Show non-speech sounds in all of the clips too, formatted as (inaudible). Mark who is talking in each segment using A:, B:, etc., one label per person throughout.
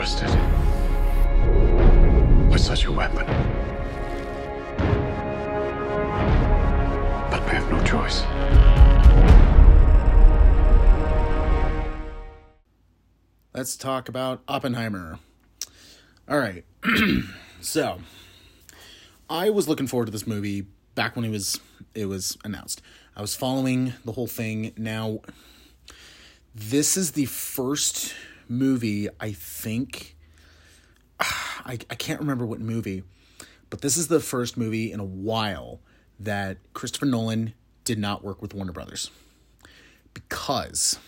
A: entrusted with such a weapon. But we have no choice.
B: Let's talk about Oppenheimer. All right. (clears throat) so, I was looking forward to this movie back when it was it was announced. I was following the whole thing. Now, this is the first movie I think (sighs) I, I can't remember what movie, but this is the first movie in a while that Christopher Nolan did not work with Warner Brothers. Because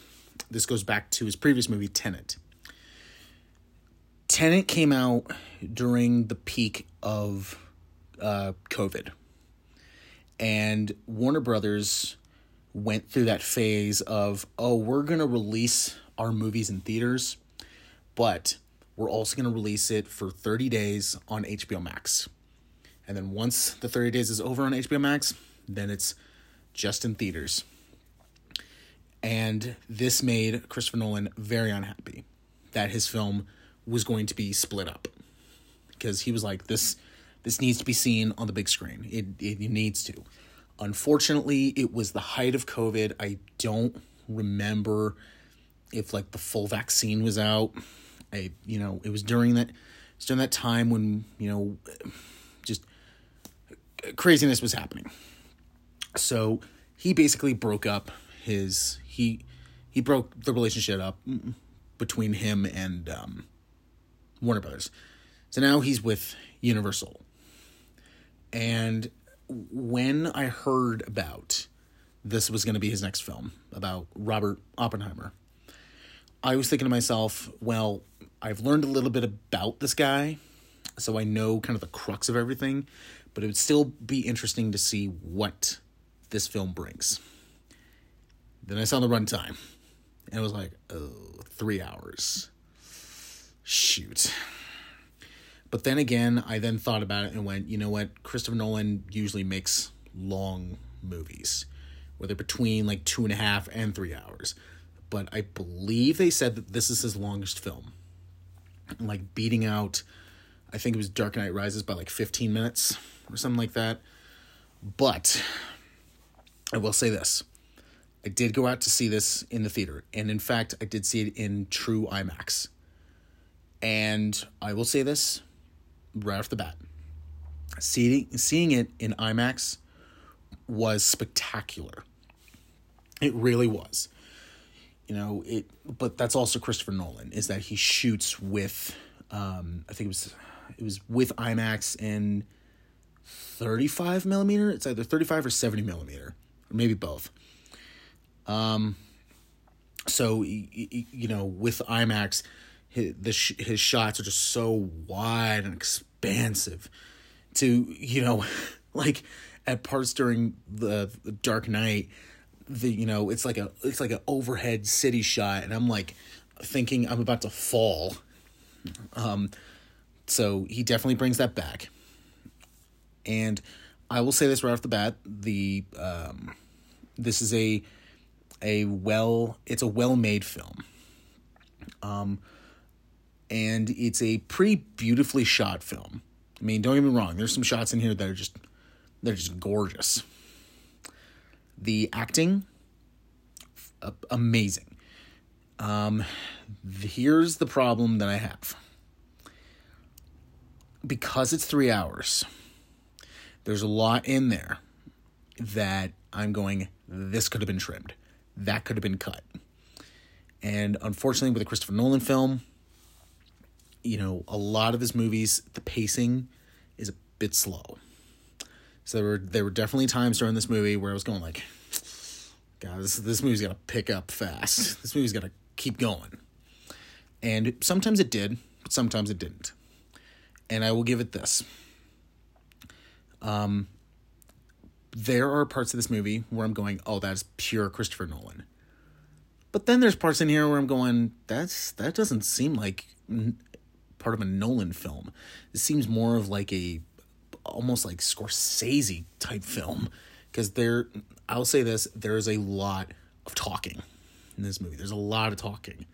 B: this goes back to his previous movie, Tenet. Tenet came out during the peak of uh, COVID. And Warner Brothers went through that phase of, oh, we're going to release our movies in theaters, but we're also going to release it for 30 days on HBO Max. And then once the 30 days is over on HBO Max, then it's just in theaters. And this made Christopher Nolan very unhappy that his film was going to be split up. Because he was like, this this needs to be seen on the big screen. It it needs to. Unfortunately, it was the height of COVID. I don't remember if like the full vaccine was out. I you know, it was during that it's during that time when, you know, just craziness was happening. So, he basically broke up his he he broke the relationship up between him and um, Warner Brothers. So now he's with Universal. And when I heard about this was going to be his next film about Robert Oppenheimer, I was thinking to myself, well, I've learned a little bit about this guy, so I know kind of the crux of everything, but it would still be interesting to see what this film brings. Then I saw the runtime, and it was like, oh, three hours. Shoot. But then again, I then thought about it and went, you know what? Christopher Nolan usually makes long movies, whether between like two and a half and three hours. But I believe they said that this is his longest film. Like beating out, I think it was Dark Knight Rises by like 15 minutes or something like that. But I will say this I did go out to see this in the theater. And in fact, I did see it in true IMAX. And I will say this right off the bat. Seeing seeing it in IMAX was spectacular. It really was. You know, it but that's also Christopher Nolan is that he shoots with um I think it was it was with IMAX and 35 millimeter. It's either 35 or 70 millimeter, or maybe both. Um, so you know, with IMAX, his, the his shots are just so wide and expansive to you know (laughs) like at parts during the, the dark knight the you know it's like a it's like an overhead city shot and i'm like thinking i'm about to fall. Um so he definitely brings that back. And i will say this right off the bat the um this is a a well it's a well made film. Um and it's a pretty beautifully shot film. I mean, don't get me wrong, there's some shots in here that are just they're just gorgeous. The acting amazing. Um here's the problem that I have. Because it's 3 hours. There's a lot in there that I'm going this could have been trimmed. That could have been cut. And unfortunately with a Christopher Nolan film, you know, a lot of his movies, the pacing is a bit slow. So there were there were definitely times during this movie where I was going like, God, this this movie's got to pick up fast. This movie's got to keep going. And sometimes it did, but sometimes it didn't. And I will give it this. Um, there are parts of this movie where I'm going, oh, that's pure Christopher Nolan. But then there's parts in here where I'm going, that's that doesn't seem like part of a Nolan film. It seems more of like a almost like Scorsese type film because there I'll say this there is a lot of talking in this movie. There's a lot of talking.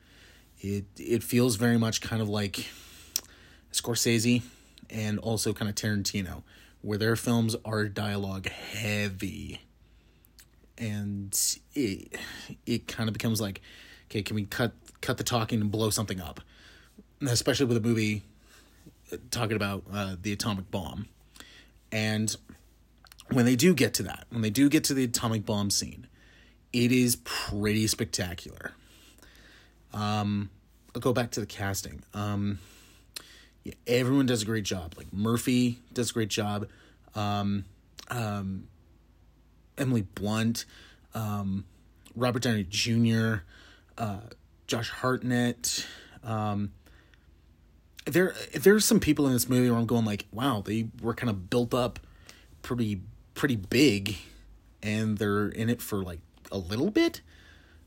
B: It it feels very much kind of like Scorsese and also kind of Tarantino, where their films are dialogue heavy. And it it kind of becomes like, okay, can we cut cut the talking and blow something up? Especially with a movie talking about uh, the atomic bomb. And when they do get to that, when they do get to the atomic bomb scene, it is pretty spectacular. Um, I'll go back to the casting. Um, yeah, everyone does a great job. Like Murphy does a great job. Um, um, Emily Blunt, um, Robert Downey Jr., uh, Josh Hartnett. Um, there, there's some people in this movie where I'm going like, wow, they were kind of built up pretty, pretty big, and they're in it for like a little bit,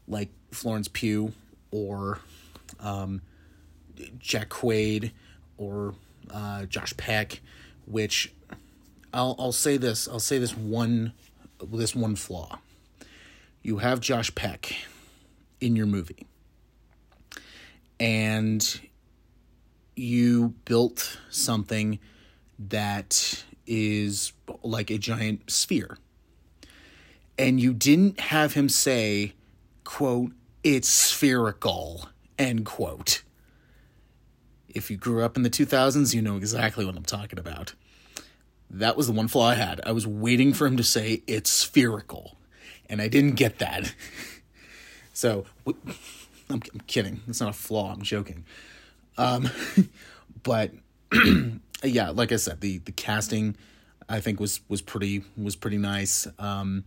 B: like Florence Pugh or um, Jack Quaid or uh, Josh Peck, which I'll I'll say this I'll say this one this one flaw. You have Josh Peck in your movie, and you built something that is like a giant sphere and you didn't have him say, quote, it's spherical, end quote. If you grew up in the 2000s, you know exactly what I'm talking about. That was the one flaw I had. I was waiting for him to say it's spherical, and I didn't get that. (laughs) so, I'm, kidding. It's not a flaw. I'm joking. Um, (laughs) but (clears throat) yeah, like I said, the the casting I think was was pretty was pretty nice. Um,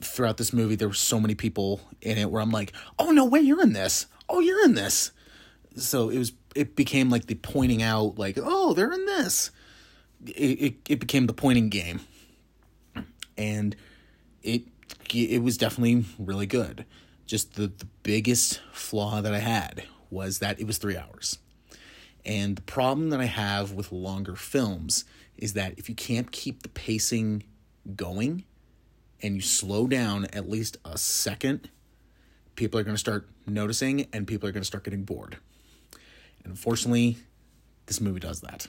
B: throughout this movie there were so many people in it where I'm like, "Oh no way, you're in this. Oh, you're in this." So it was it became like the pointing out like, "Oh, they're in this." It it, it became the pointing game. And it it was definitely really good. Just the, the biggest flaw that I had was that it was 3 hours. And the problem that I have with longer films is that if you can't keep the pacing going, and you slow down at least a second, people are going to start noticing and people are going to start getting bored. And unfortunately, this movie does that.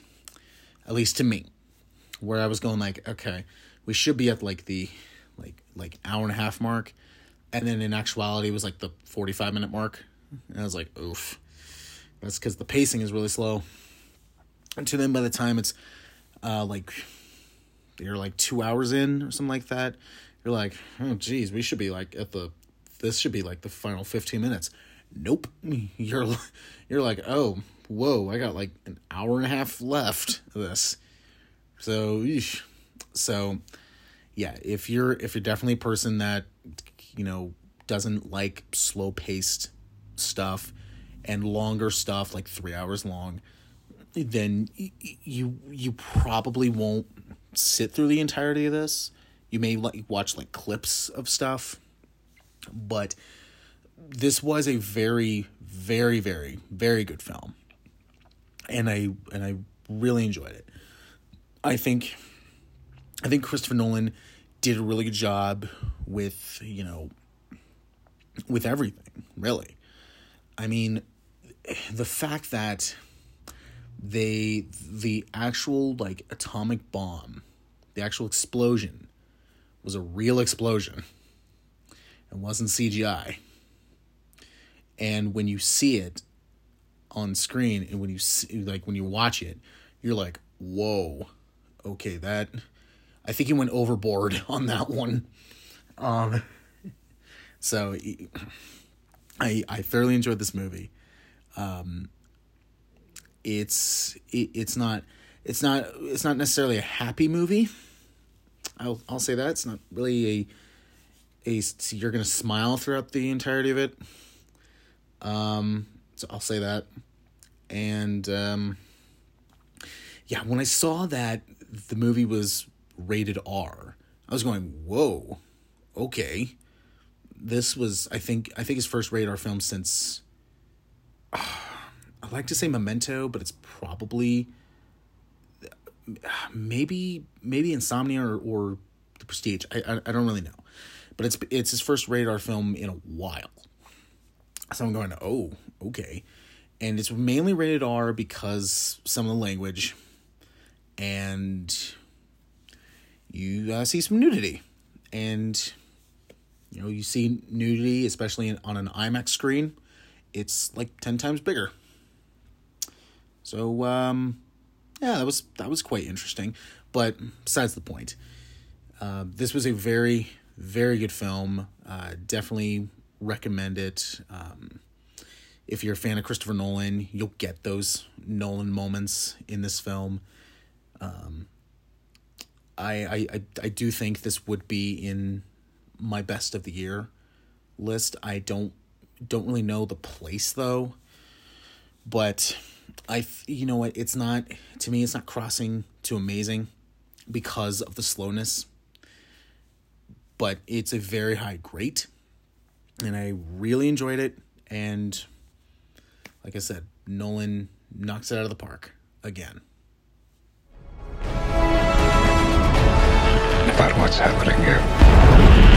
B: At least to me. Where I was going like, okay, we should be at like the like like hour and a half mark. And then in actuality it was like the 45 minute mark. And I was like, oof. That's because the pacing is really slow. And to then by the time it's uh like you're like two hours in or something like that, you're like, oh geez, we should be like at the this should be like the final 15 minutes. Nope. (laughs) You're you're like, oh, whoa, I got like an hour and a half left of this. So eesh. so yeah, if you're if you're definitely a person that you know doesn't like slow paced stuff and longer stuff like 3 hours long, then you you probably won't sit through the entirety of this you may like watch like clips of stuff, but this was a very, very, very, very good film, and I and I really enjoyed it. I think, I think Christopher Nolan did a really good job with you know with everything really. I mean, the fact that they the actual like atomic bomb, the actual explosion was a real explosion. It wasn't CGI. And when you see it on screen and when you see, like when you watch it, you're like, "Whoa. Okay, that I think he went overboard (laughs) on that one." Um so I I thoroughly enjoyed this movie. Um it's it, it's not it's not it's not necessarily a happy movie I'll I'll say that it's not really a a you're gonna smile throughout the entirety of it. Um, so I'll say that, and um, yeah, when I saw that the movie was rated R, I was going, "Whoa, okay." This was, I think, I think his first R-rated film since. (sighs) Uh, I like to say Memento, but it's probably maybe maybe Insomnia or, or The Prestige. I, I, I don't really know, but it's it's his first R-rated film in a while. So I'm going, oh okay. And it's mainly rated R because some of the language and you uh, see some nudity. And you know, you see nudity, especially on an IMAX screen, it's like 10 times bigger. So um yeah, that was that was quite interesting, but besides the point. Uh, this was a very very good film. Uh, definitely recommend it. Um, if you're a fan of Christopher Nolan, you'll get those Nolan moments in this film. Um, I, I I do think this would be in my best of the year list. I don't don't really know the place though, but I you know what it's not to me it's not crossing to amazing because of the slowness. But it's a very high great and I really enjoyed it and like I said, Nolan knocks it out of the park again.
A: About what's happening here.